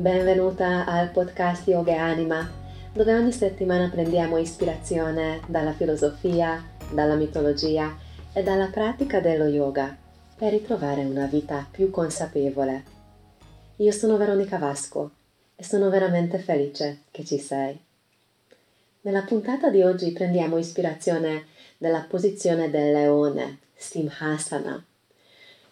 Benvenuta al podcast Yoga e Anima, dove ogni settimana prendiamo ispirazione dalla filosofia, dalla mitologia e dalla pratica dello yoga per ritrovare una vita più consapevole. Io sono Veronica Vasco e sono veramente felice che ci sei. Nella puntata di oggi prendiamo ispirazione dalla posizione del leone, Simhasana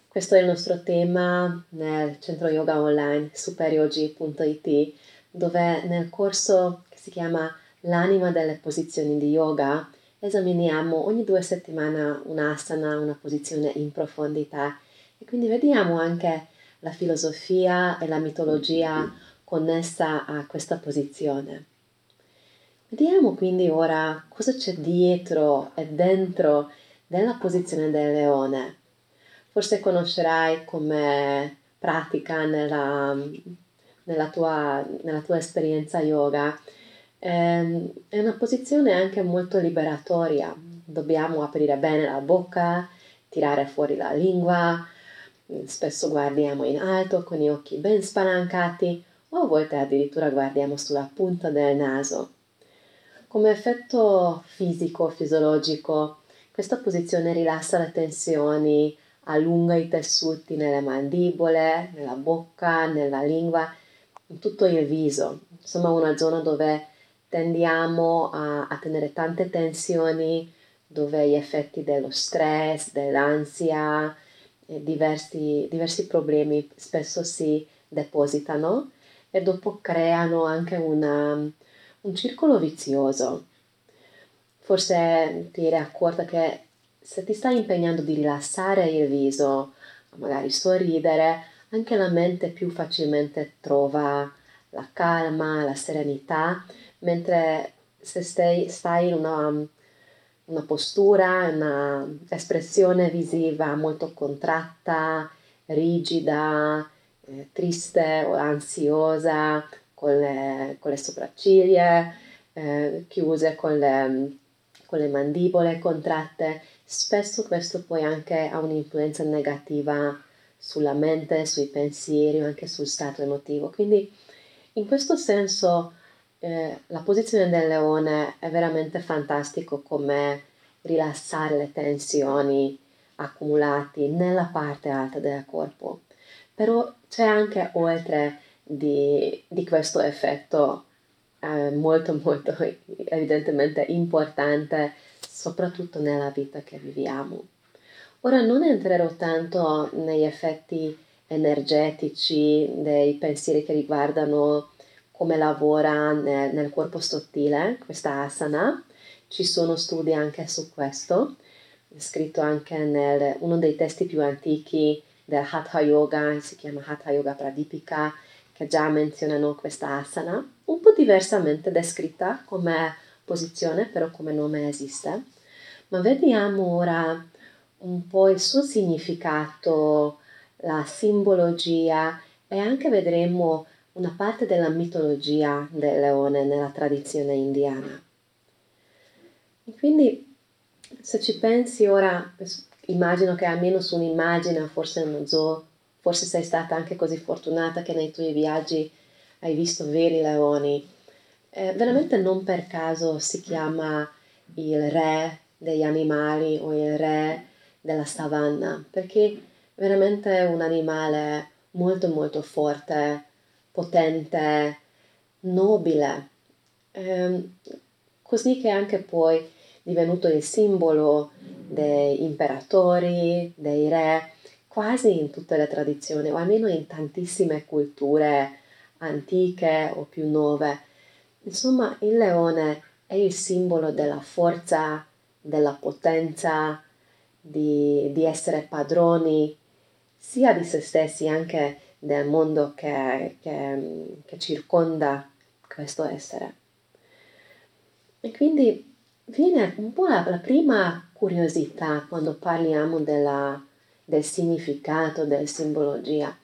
questo è il nostro tema nel centro yoga online superyogi.it dove nel corso che si chiama L'anima delle posizioni di yoga esaminiamo ogni due settimane un'asana, una posizione in profondità e quindi vediamo anche la filosofia e la mitologia connessa a questa posizione. Vediamo quindi ora cosa c'è dietro e dentro della posizione del leone forse conoscerai come pratica nella, nella, tua, nella tua, esperienza yoga. Ehm, è una posizione anche molto liberatoria. Dobbiamo aprire bene la bocca, tirare fuori la lingua, spesso guardiamo in alto con gli occhi ben spalancati o a volte addirittura guardiamo sulla punta del naso. Come effetto fisico, fisiologico, questa posizione rilassa le tensioni, allunga i tessuti nelle mandibole, nella bocca, nella lingua, in tutto il viso. Insomma, una zona dove tendiamo a, a tenere tante tensioni, dove gli effetti dello stress, dell'ansia, diversi, diversi problemi spesso si depositano e dopo creano anche una, un circolo vizioso. Forse ti eri accorta che se ti stai impegnando di rilassare il viso, magari sorridere, anche la mente più facilmente trova la calma, la serenità, mentre se stai, stai in una, una postura, una espressione visiva molto contratta, rigida, eh, triste o ansiosa, con le, con le sopracciglia eh, chiuse, con le, con le mandibole contratte, Spesso questo poi anche ha un'influenza negativa sulla mente, sui pensieri, anche sul stato emotivo. Quindi in questo senso eh, la posizione del leone è veramente fantastico come rilassare le tensioni accumulate nella parte alta del corpo. Però c'è anche oltre di, di questo effetto eh, molto molto evidentemente importante soprattutto nella vita che viviamo. Ora non entrerò tanto negli effetti energetici dei pensieri che riguardano come lavora nel, nel corpo sottile questa asana. Ci sono studi anche su questo, scritto anche in uno dei testi più antichi del Hatha Yoga, si chiama Hatha Yoga Pradipika, che già menzionano questa asana, un po' diversamente descritta come posizione, però come nome esiste. Ma vediamo ora un po' il suo significato, la simbologia e anche vedremo una parte della mitologia del leone nella tradizione indiana. E quindi se ci pensi ora, immagino che almeno su un'immagine, forse non so, forse sei stata anche così fortunata che nei tuoi viaggi hai visto veri leoni eh, veramente non per caso si chiama il re degli animali o il re della savana, perché veramente è un animale molto molto forte, potente, nobile, eh, così che anche poi divenuto il simbolo dei imperatori, dei re, quasi in tutte le tradizioni, o almeno in tantissime culture antiche o più nuove. Insomma, il leone è il simbolo della forza, della potenza, di, di essere padroni sia di se stessi, anche del mondo che, che, che circonda questo essere. E quindi viene un po' la, la prima curiosità quando parliamo della, del significato, della simbologia,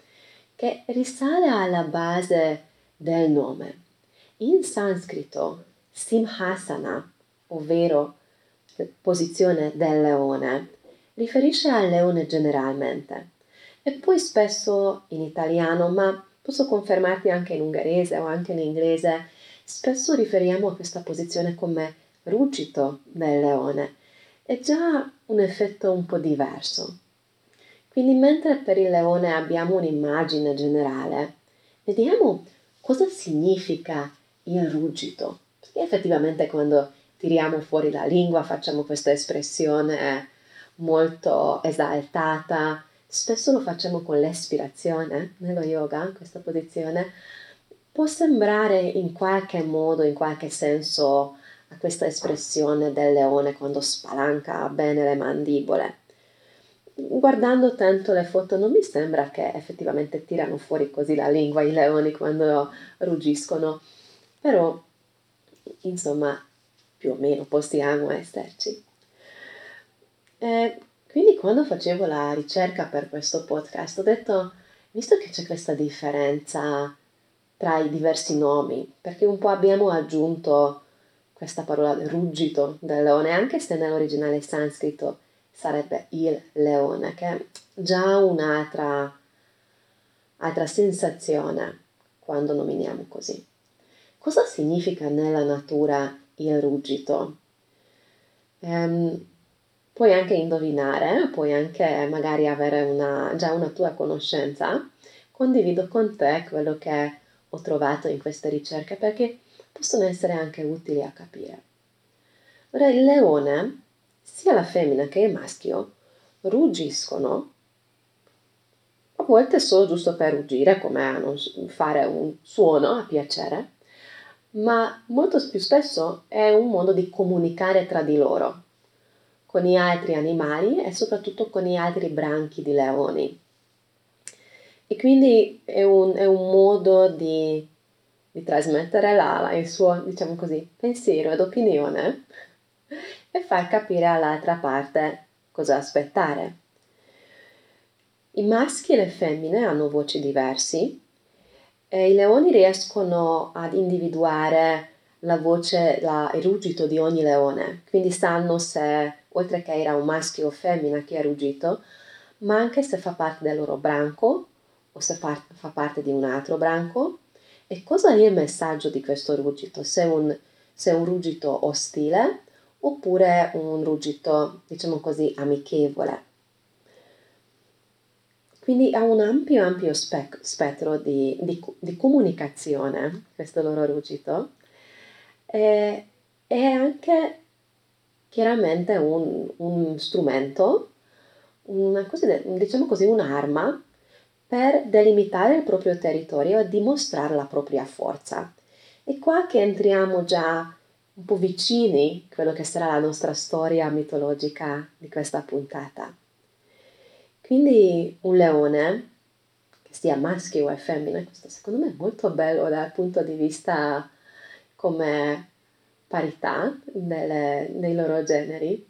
che risale alla base del nome. In sanscrito, Simhasana, ovvero posizione del leone, riferisce al leone generalmente e poi spesso in italiano, ma posso confermarti anche in ungherese o anche in inglese, spesso riferiamo a questa posizione come ruggito del leone. È già un effetto un po' diverso. Quindi mentre per il leone abbiamo un'immagine generale, vediamo cosa significa il ruggito. Perché effettivamente quando tiriamo fuori la lingua facciamo questa espressione molto esaltata, spesso lo facciamo con l'espirazione nello yoga, questa posizione, può sembrare in qualche modo, in qualche senso, a questa espressione del leone quando spalanca bene le mandibole. Guardando tanto le foto non mi sembra che effettivamente tirano fuori così la lingua i leoni quando ruggiscono, però insomma più o meno possiamo esserci. E quindi quando facevo la ricerca per questo podcast ho detto, visto che c'è questa differenza tra i diversi nomi, perché un po' abbiamo aggiunto questa parola ruggito del leone, anche se nell'originale sanscrito sarebbe il leone, che è già un'altra altra sensazione quando nominiamo così. Cosa significa nella natura il ruggito? Um, puoi anche indovinare, puoi anche magari avere una, già una tua conoscenza, condivido con te quello che ho trovato in queste ricerche perché possono essere anche utili a capire. Ora, il leone, sia la femmina che il maschio, ruggiscono a volte solo giusto per ruggire, come fare un suono a piacere, ma molto più spesso è un modo di comunicare tra di loro con gli altri animali e soprattutto con gli altri branchi di leoni. E quindi è un, è un modo di, di trasmettere la, il suo, diciamo così, pensiero ed opinione e far capire all'altra parte cosa aspettare. I maschi e le femmine hanno voci diversi e i leoni riescono ad individuare la voce, la, il ruggito di ogni leone, quindi sanno se, oltre che era un maschio o femmina che ha ruggito, ma anche se fa parte del loro branco o se fa, fa parte di un altro branco. E cosa è il messaggio di questo ruggito, se un, se un ruggito ostile oppure un ruggito, diciamo così, amichevole. Quindi ha un ampio, ampio spe- spettro di, di, di comunicazione, questo loro ruggito, e, è anche chiaramente un, un strumento, una, diciamo così, un'arma per delimitare il proprio territorio e dimostrare la propria forza. E qua che entriamo già un po' vicini a quello che sarà la nostra storia mitologica di questa puntata. Quindi un leone, che sia maschio o femmina, questo secondo me è molto bello dal punto di vista come parità delle, dei loro generi.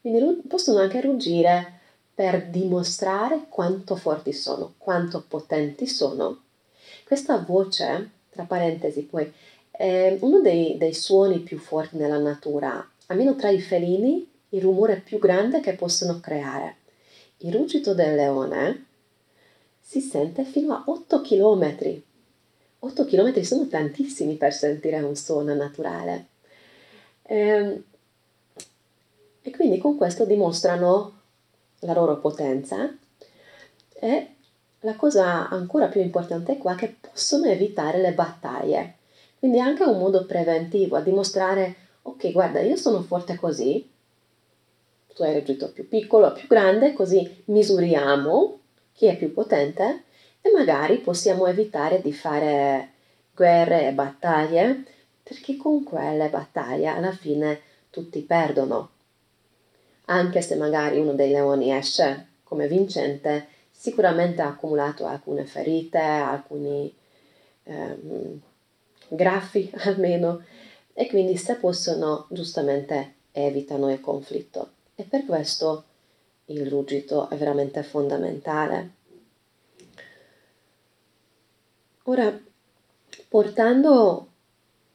Quindi possono anche ruggire per dimostrare quanto forti sono, quanto potenti sono. Questa voce, tra parentesi poi, è uno dei, dei suoni più forti nella natura, almeno tra i felini, il rumore più grande che possono creare. Il ruggito del leone si sente fino a 8 km. 8 km sono tantissimi per sentire un suono naturale. E, ehm, e quindi con questo dimostrano la loro potenza e la cosa ancora più importante è qua che possono evitare le battaglie. Quindi è anche un modo preventivo a dimostrare, ok, guarda, io sono forte così, tu hai reggito più piccolo, più grande, così misuriamo chi è più potente e magari possiamo evitare di fare guerre e battaglie, perché con quelle battaglie alla fine tutti perdono anche se magari uno dei leoni esce come vincente, sicuramente ha accumulato alcune ferite, alcuni ehm, graffi almeno, e quindi se possono giustamente evitano il conflitto. E per questo il ruggito è veramente fondamentale. Ora, portando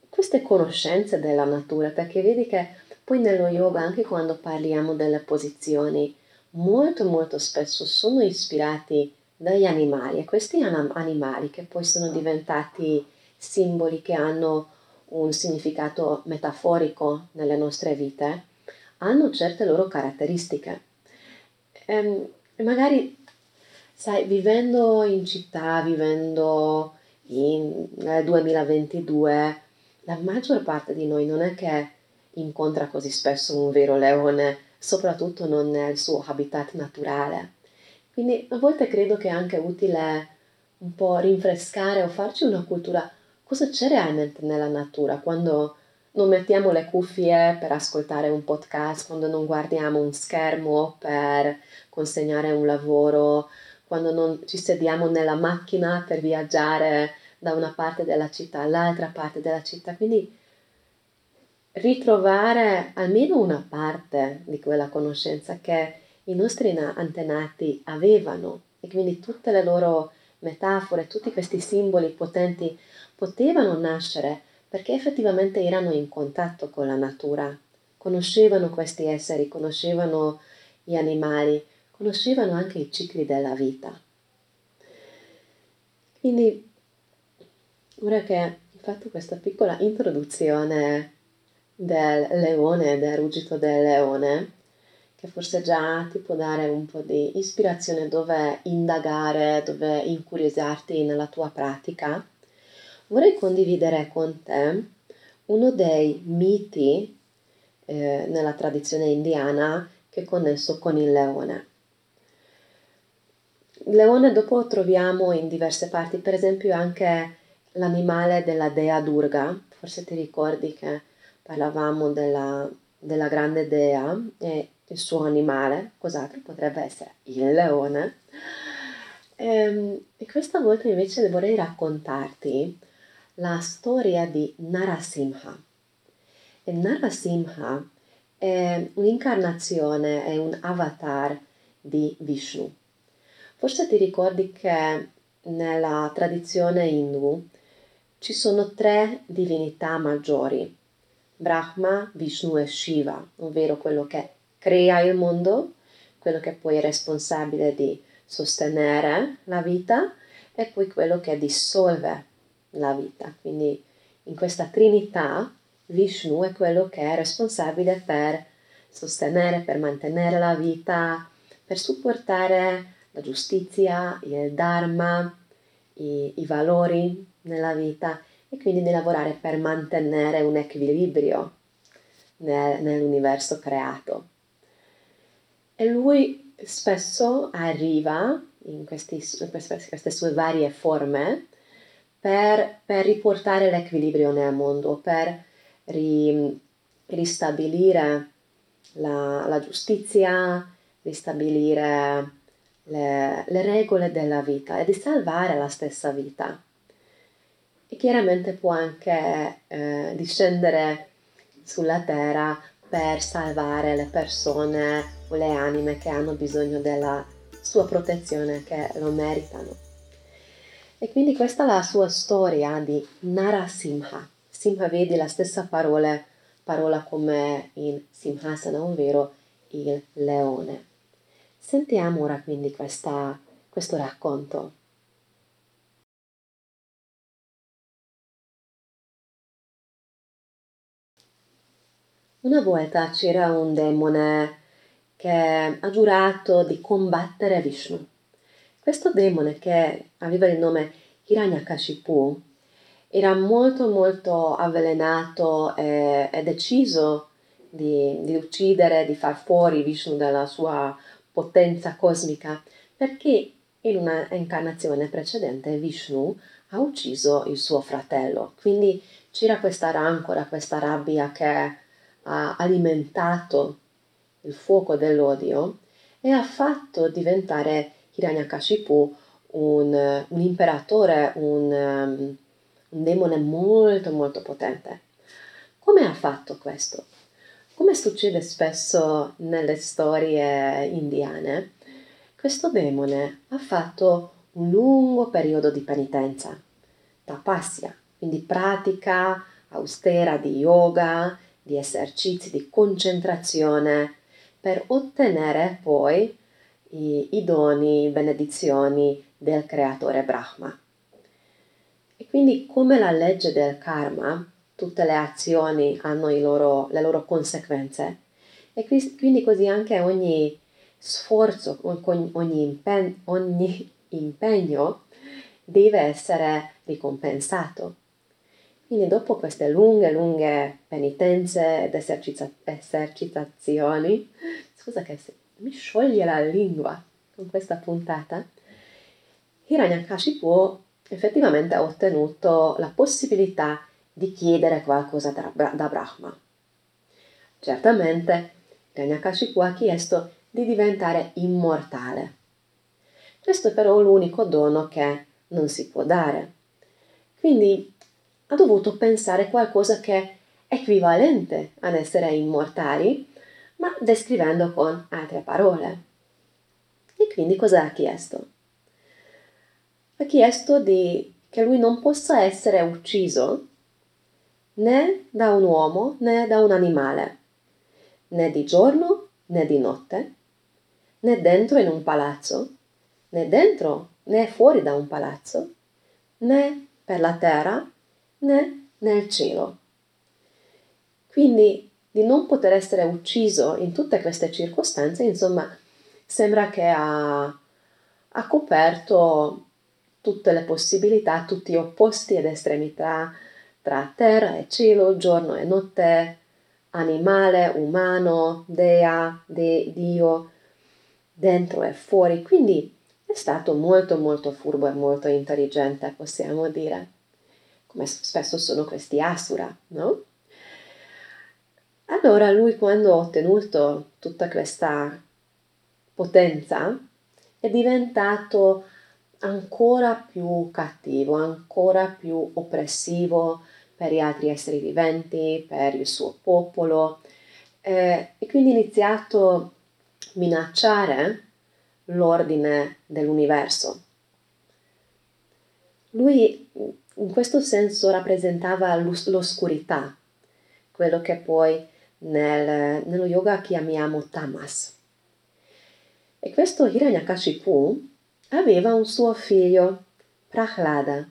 queste conoscenze della natura, perché vedi che poi nello yoga, anche quando parliamo delle posizioni, molto molto spesso sono ispirati dagli animali e questi animali che poi sono diventati simboli che hanno un significato metaforico nelle nostre vite, hanno certe loro caratteristiche. E, ehm, magari, sai, vivendo in città, vivendo nel 2022, la maggior parte di noi non è che incontra così spesso un vero leone, soprattutto non nel suo habitat naturale. Quindi a volte credo che è anche utile un po' rinfrescare o farci una cultura cosa c'è realmente nella natura quando non mettiamo le cuffie per ascoltare un podcast, quando non guardiamo un schermo per consegnare un lavoro, quando non ci sediamo nella macchina per viaggiare da una parte della città all'altra parte della città. Quindi ritrovare almeno una parte di quella conoscenza che i nostri antenati avevano e quindi tutte le loro metafore, tutti questi simboli potenti potevano nascere perché effettivamente erano in contatto con la natura, conoscevano questi esseri, conoscevano gli animali, conoscevano anche i cicli della vita. Quindi, ora che ho fatto questa piccola introduzione del leone, del ruggito del leone, che forse già ti può dare un po' di ispirazione dove indagare, dove incuriosarti nella tua pratica, vorrei condividere con te uno dei miti eh, nella tradizione indiana che è connesso con il leone. Il leone dopo troviamo in diverse parti, per esempio anche l'animale della dea Durga, forse ti ricordi che parlavamo della, della grande dea e il suo animale, cos'altro potrebbe essere il leone. E, ehm, e questa volta invece vorrei raccontarti la storia di Narasimha. E Narasimha è un'incarnazione, è un avatar di Vishnu. Forse ti ricordi che nella tradizione hindu ci sono tre divinità maggiori, Brahma, Vishnu e Shiva, ovvero quello che crea il mondo, quello che poi è responsabile di sostenere la vita e poi quello che dissolve la vita. Quindi in questa trinità Vishnu è quello che è responsabile per sostenere, per mantenere la vita, per supportare la giustizia, il dharma, i, i valori nella vita e quindi di lavorare per mantenere un equilibrio nel, nell'universo creato. E lui spesso arriva in questi, queste sue varie forme per, per riportare l'equilibrio nel mondo, per ri, ristabilire la, la, giustizia, ristabilire le, le regole della vita e di salvare la stessa vita. E chiaramente può anche eh, discendere sulla terra per salvare le persone o le anime che hanno bisogno della sua protezione, che lo meritano. E quindi questa è la sua storia di Narasimha. Simha vedi la stessa parola, parola come in Simhasana, ovvero il leone. Sentiamo ora quindi questa, questo racconto. Una volta c'era un demone che ha giurato di combattere Vishnu. Questo demone che aveva il nome Hiranyakashipu era molto molto avvelenato e, e deciso di, di, uccidere, di far fuori Vishnu dalla sua potenza cosmica, perché in una incarnazione precedente Vishnu ha ucciso il suo fratello. Quindi c'era questa rancora, questa rabbia che ha alimentato il fuoco dell'odio e ha fatto diventare Hiranyakashipu un, un imperatore, un, um, un demone molto molto potente. Come ha fatto questo? Come succede spesso nelle storie indiane, questo demone ha fatto un lungo periodo di penitenza, tapasya, quindi pratica austera di yoga, di esercizi di concentrazione per ottenere poi i, i doni, benedizioni del creatore Brahma. E quindi come la legge del karma, tutte le azioni hanno loro, le loro conseguenze e quindi così anche ogni sforzo, ogni, impen- ogni impegno deve essere ricompensato. Quindi dopo queste lunghe, lunghe penitenze ed esercita- esercitazioni, scusa che mi scioglie la lingua con questa puntata, Hiranyakashipu effettivamente ha ottenuto la possibilità di chiedere qualcosa da, da Brahma. Certamente Hiranyakashipu ha chiesto di diventare immortale. Questo è però l'unico dono che non si può dare. Quindi ha dovuto pensare qualcosa che è equivalente ad essere immortali, ma descrivendo con altre parole. E quindi cosa ha chiesto? ha chiesto di, che lui non possa essere ucciso né da un uomo né da un animale, né di giorno né di notte, né dentro in un palazzo, né dentro né fuori da un palazzo, né per la terra né nel cielo. Quindi di non poter essere ucciso in tutte queste circostanze, insomma, sembra che ha, ha coperto tutte le possibilità, tutti gli opposti ed estremità tra terra e cielo, giorno e notte, animale, umano, dea, de, Dio, dentro e fuori. Quindi è stato molto molto furbo e molto intelligente, possiamo dire, come spesso sono questi asura, no? Allora lui quando ha ottenuto tutta questa potenza è diventato ancora più cattivo, ancora più oppressivo per gli altri esseri viventi, per il suo popolo eh, e quindi ha iniziato a minacciare l'ordine dell'universo. Lui in questo senso rappresentava l'oscurità, quello che poi nel, nello yoga chiamiamo tamas. E questo Hiranyakashipu aveva un suo figlio, Prahlada.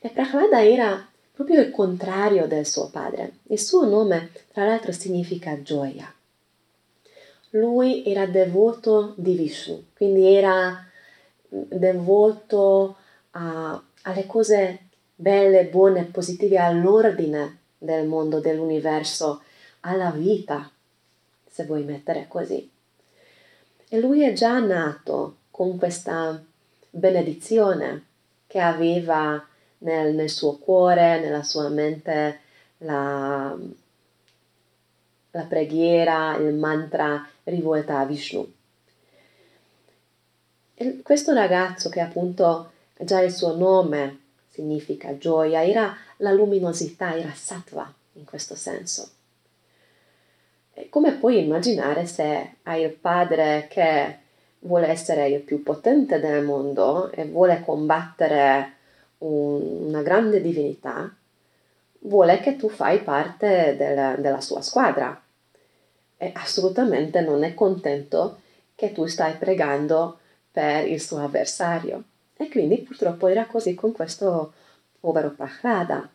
E Prahlada era proprio il contrario del suo padre. Il suo nome, tra l'altro, significa gioia. Lui era devoto di Vishnu, quindi era devoto a, alle cose belle, buone, positive, all'ordine del mondo, dell'universo, alla vita, se vuoi mettere così. E lui è già nato con questa benedizione che aveva nel, nel suo cuore, nella sua mente, la, la preghiera, il mantra rivolta a Vishnu. E questo ragazzo che appunto già il suo nome significa gioia, era la luminosità, era sattva in questo senso. Come puoi immaginare se hai il padre che vuole essere il più potente del mondo e vuole combattere un, una grande divinità, vuole che tu fai parte del, della sua squadra e assolutamente non è contento che tu stai pregando per il suo avversario. E quindi purtroppo era così con questo povero Prahlada.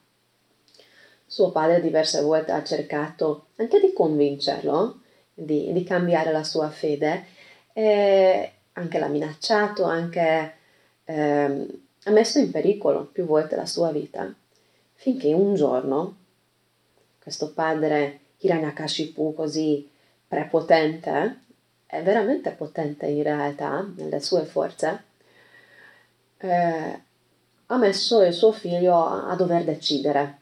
Suo padre diverse volte ha cercato anche di convincerlo di, di cambiare la sua fede e anche l'ha minacciato, anche eh, ha messo in pericolo più volte la sua vita, finché un giorno questo padre Hiranyakashipu così prepotente, è veramente potente in realtà nelle sue forze, eh, ha messo il suo figlio a, a dover decidere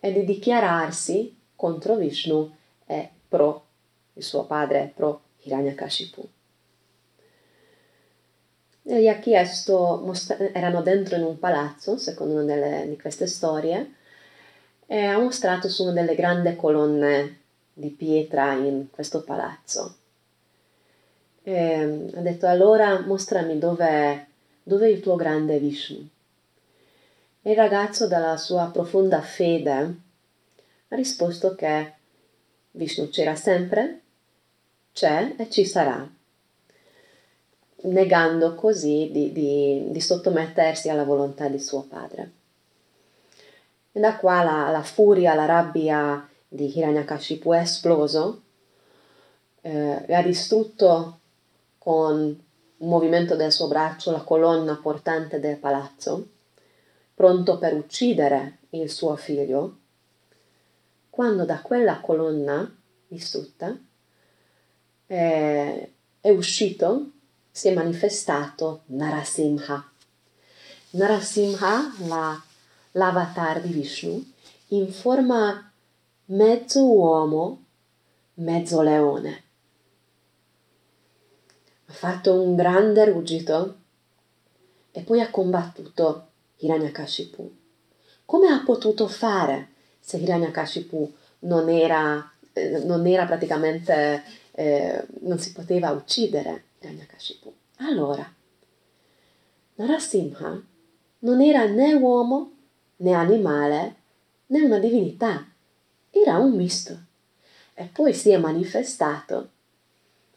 e di dichiararsi contro Vishnu e pro il suo padre, pro Hiranyakashipu. E gli ha chiesto, erano dentro in un palazzo, secondo una delle, di queste storie, e ha mostrato su una delle grandi colonne di pietra in questo palazzo. E ha detto allora mostrami dove, dove è il tuo grande Vishnu. E il ragazzo dalla sua profonda fede ha risposto che Vishnu c'era sempre c'è e ci sarà. negando così di, di, di, sottomettersi alla volontà di suo padre. E da qua la, la furia, la rabbia di Hiranyakashipu è esploso, eh, ha distrutto con un movimento del suo braccio la colonna portante del palazzo, pronto per uccidere il suo figlio, quando da quella colonna distrutta eh, è uscito, si è manifestato Narasimha. Narasimha, la, l'avatar di Vishnu, in forma mezzo uomo, mezzo leone. Ha fatto un grande ruggito e poi ha combattuto Hiranyakashipu. Come ha potuto fare se Hiranyakashipu non era, eh, non era praticamente, eh, non si poteva uccidere Hiranyakashipu? Allora, Narasimha non era né uomo né animale né una divinità, era un misto. E poi si è manifestato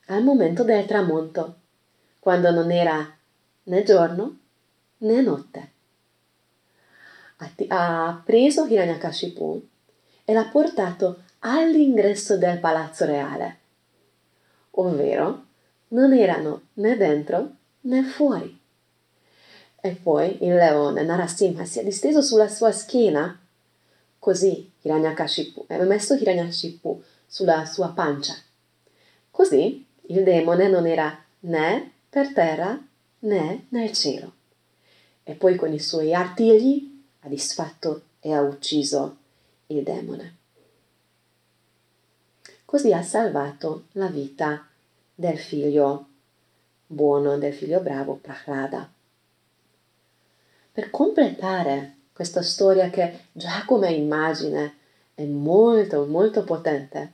al momento del tramonto, quando non era né giorno né notte. Ha preso Hiranyakashipu e l'ha portato all'ingresso del palazzo reale, ovvero non erano né dentro né fuori. E poi il leone Narasimha si è disteso sulla sua schiena, così Hiranyakashipu, aveva messo Hiranyakashipu sulla sua pancia. Così il demone non era né per terra né nel cielo. E poi con i suoi artigli ha disfatto e ha ucciso il demone. Così ha salvato la vita del figlio buono, del figlio bravo Prahlada. Per completare questa storia che già come immagine è molto molto potente,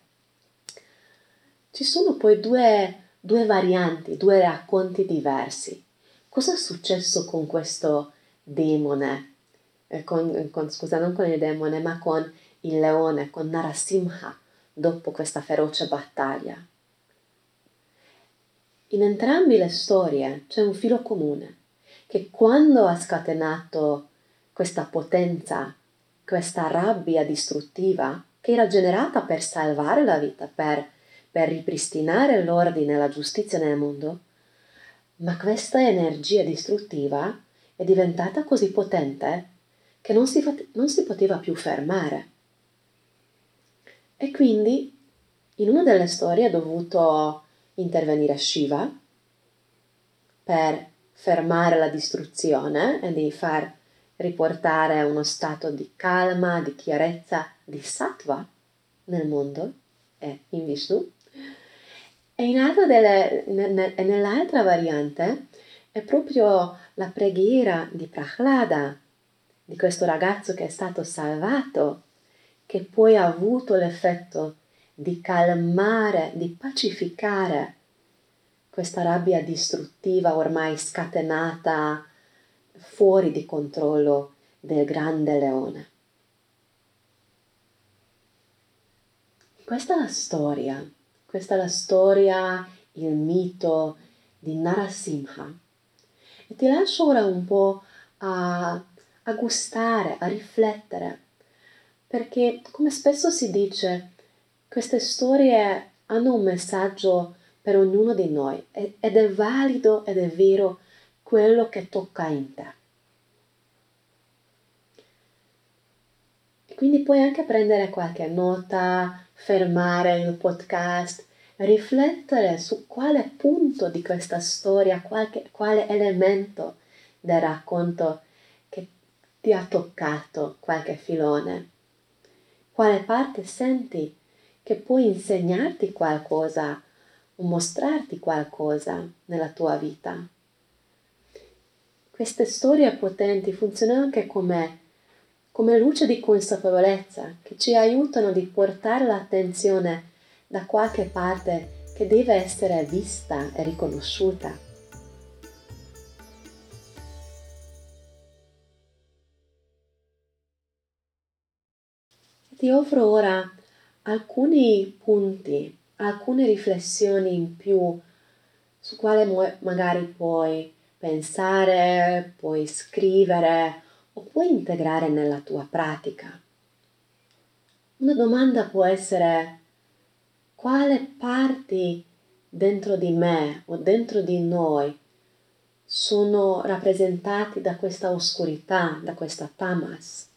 ci sono poi due, due varianti, due racconti diversi. Cosa è successo con questo demone? Eh, con, con, scusa, non con il demone, ma con il leone, con Narasimha, dopo questa feroce battaglia. In entrambe le storie c'è un filo comune, che quando ha scatenato questa potenza, questa rabbia distruttiva, che era generata per salvare la vita, per, per ripristinare l'ordine e la giustizia nel mondo, ma questa energia distruttiva è diventata così potente che non si, non si poteva più fermare. E quindi in una delle storie è dovuto intervenire Shiva per fermare la distruzione e di far riportare uno stato di calma, di chiarezza, di sattva nel mondo e in Vishnu. E in delle, nell'altra variante è proprio la preghiera di Prahlada, di questo ragazzo che è stato salvato che poi ha avuto l'effetto di calmare, di pacificare questa rabbia distruttiva ormai scatenata fuori di controllo del grande leone. Questa è la storia, questa è la storia, il mito di Narasimha. E ti lascio ora un po' a, a gustare, a riflettere perché come spesso si dice, queste storie hanno un messaggio per ognuno di noi ed è valido ed è vero quello che tocca in te. E quindi puoi anche prendere qualche nota, fermare il podcast, riflettere su quale punto di questa storia, qualche, quale elemento del racconto ti ha toccato qualche filone quale parte senti che può insegnarti qualcosa o mostrarti qualcosa nella tua vita. Queste storie potenti funzionano anche come, come luce di consapevolezza che ci aiutano di portare l'attenzione da qualche parte che deve essere vista e riconosciuta. Ti offro ora alcuni punti, alcune riflessioni in più su quale magari puoi pensare, puoi scrivere o puoi integrare nella tua pratica. Una domanda può essere quale parti dentro di me o dentro di noi sono rappresentati da questa oscurità, da questa tamas?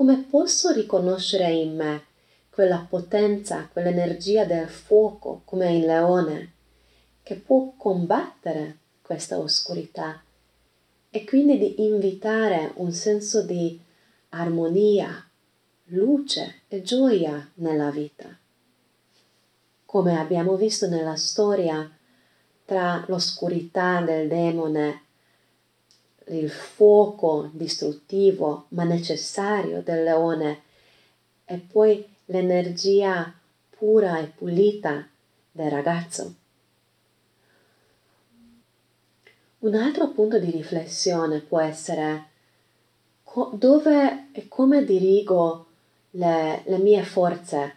Come posso riconoscere in me quella potenza, quell'energia del fuoco come il leone che può combattere questa oscurità e quindi di invitare un senso di armonia, luce e gioia nella vita. Come abbiamo visto nella storia, tra l'oscurità del demone, il fuoco distruttivo ma necessario del leone e poi l'energia pura e pulita del ragazzo. Un altro punto di riflessione può essere dove e come dirigo le, le mie forze,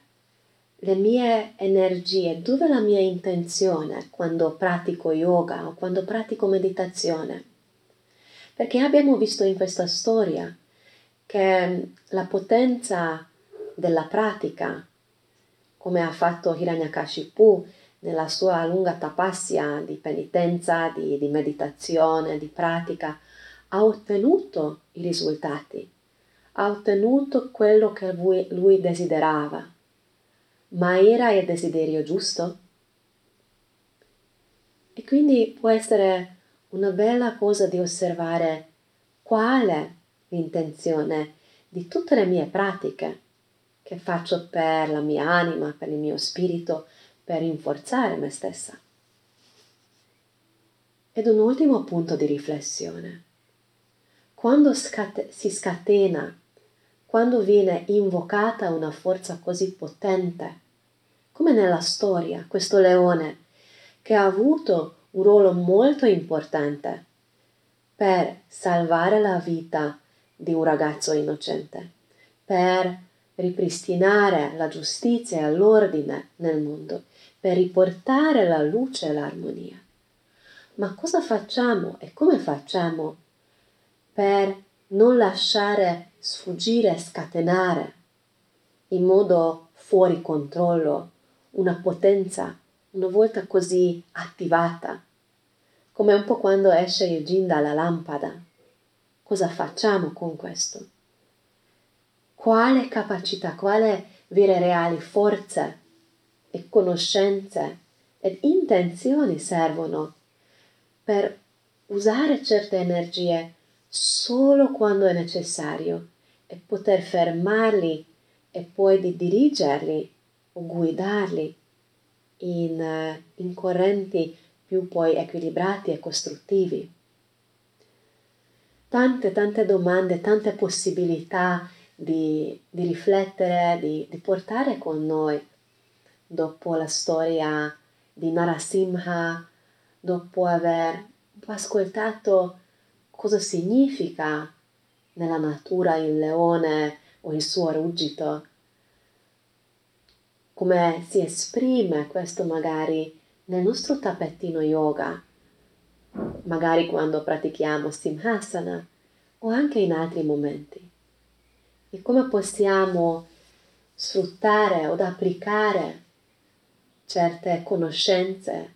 le mie energie, dove la mia intenzione quando pratico yoga o quando pratico meditazione. Perché abbiamo visto in questa storia che la potenza della pratica, come ha fatto Hiranyakashipu nella sua lunga tapasya di penitenza, di, di meditazione, di pratica, ha ottenuto i risultati, ha ottenuto quello che lui, lui desiderava. Ma era il desiderio giusto? E quindi può essere una bella cosa di osservare qual è l'intenzione di tutte le mie pratiche che faccio per la mia anima, per il mio spirito, per rinforzare me stessa. Ed un ultimo punto di riflessione. Quando scate- si scatena, quando viene invocata una forza così potente, come nella storia, questo leone, che ha avuto un ruolo molto importante per salvare la vita di un ragazzo innocente, per ripristinare la giustizia e l'ordine nel mondo, per riportare la luce e l'armonia. Ma cosa facciamo e come facciamo per non lasciare sfuggire scatenare in modo fuori controllo una potenza una volta così attivata, come un po' quando esce il gin dalla lampada. Cosa facciamo con questo? quale capacità, quale vere reali forze e conoscenze ed intenzioni servono per usare certe energie solo quando è necessario e poter fermarli e poi di dirigerli o guidarli in, in correnti più poi equilibrati e costruttivi. Tante, tante domande, tante possibilità di, di riflettere, di, di, portare con noi dopo la storia di Narasimha, dopo aver ascoltato cosa significa nella natura il leone o il suo ruggito, come si esprime questo magari nel nostro tappetino yoga, magari quando pratichiamo Simhasana o anche in altri momenti e come possiamo sfruttare o applicare certe conoscenze,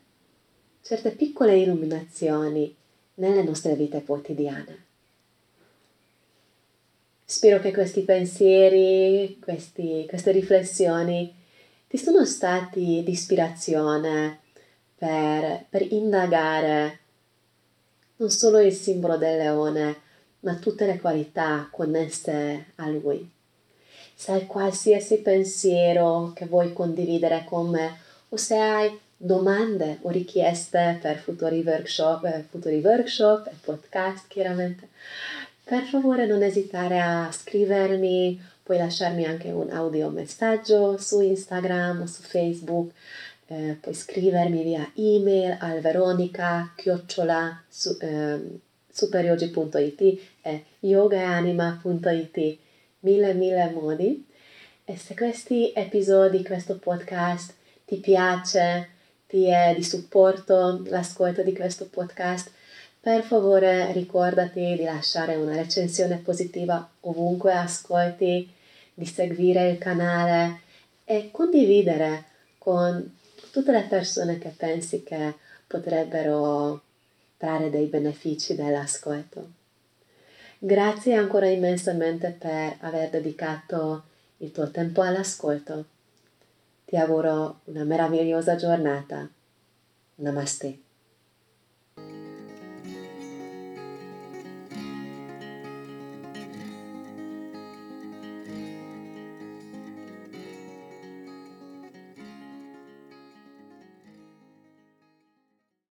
certe piccole illuminazioni nelle nostre vite quotidiane. Spero che questi pensieri, questi, queste riflessioni ti sono stati di ispirazione per, per indagare non solo il simbolo del leone, ma tutte le qualità connesse a lui. Se hai qualsiasi pensiero che vuoi condividere con me o se hai domande o richieste per futuri workshop, eh, futuri workshop e podcast chiaramente, per favore non esitare a scrivermi, puoi lasciarmi anche un audio messaggio su Instagram o su Facebook, eh, puoi scrivermi via email al veronica chiocciola su, eh, superyogi.it e yogaanima.it, mille mille modi. E se questi episodi, questo podcast ti piace, ti è di supporto l'ascolto di questo podcast, per favore ricordati di lasciare una recensione positiva ovunque ascolti, di seguire il canale e condividere con tutte le persone che pensi che potrebbero trarre dei benefici dall'ascolto. Grazie ancora immensamente per aver dedicato il tuo tempo all'ascolto. Ti auguro una meravigliosa giornata. Namaste.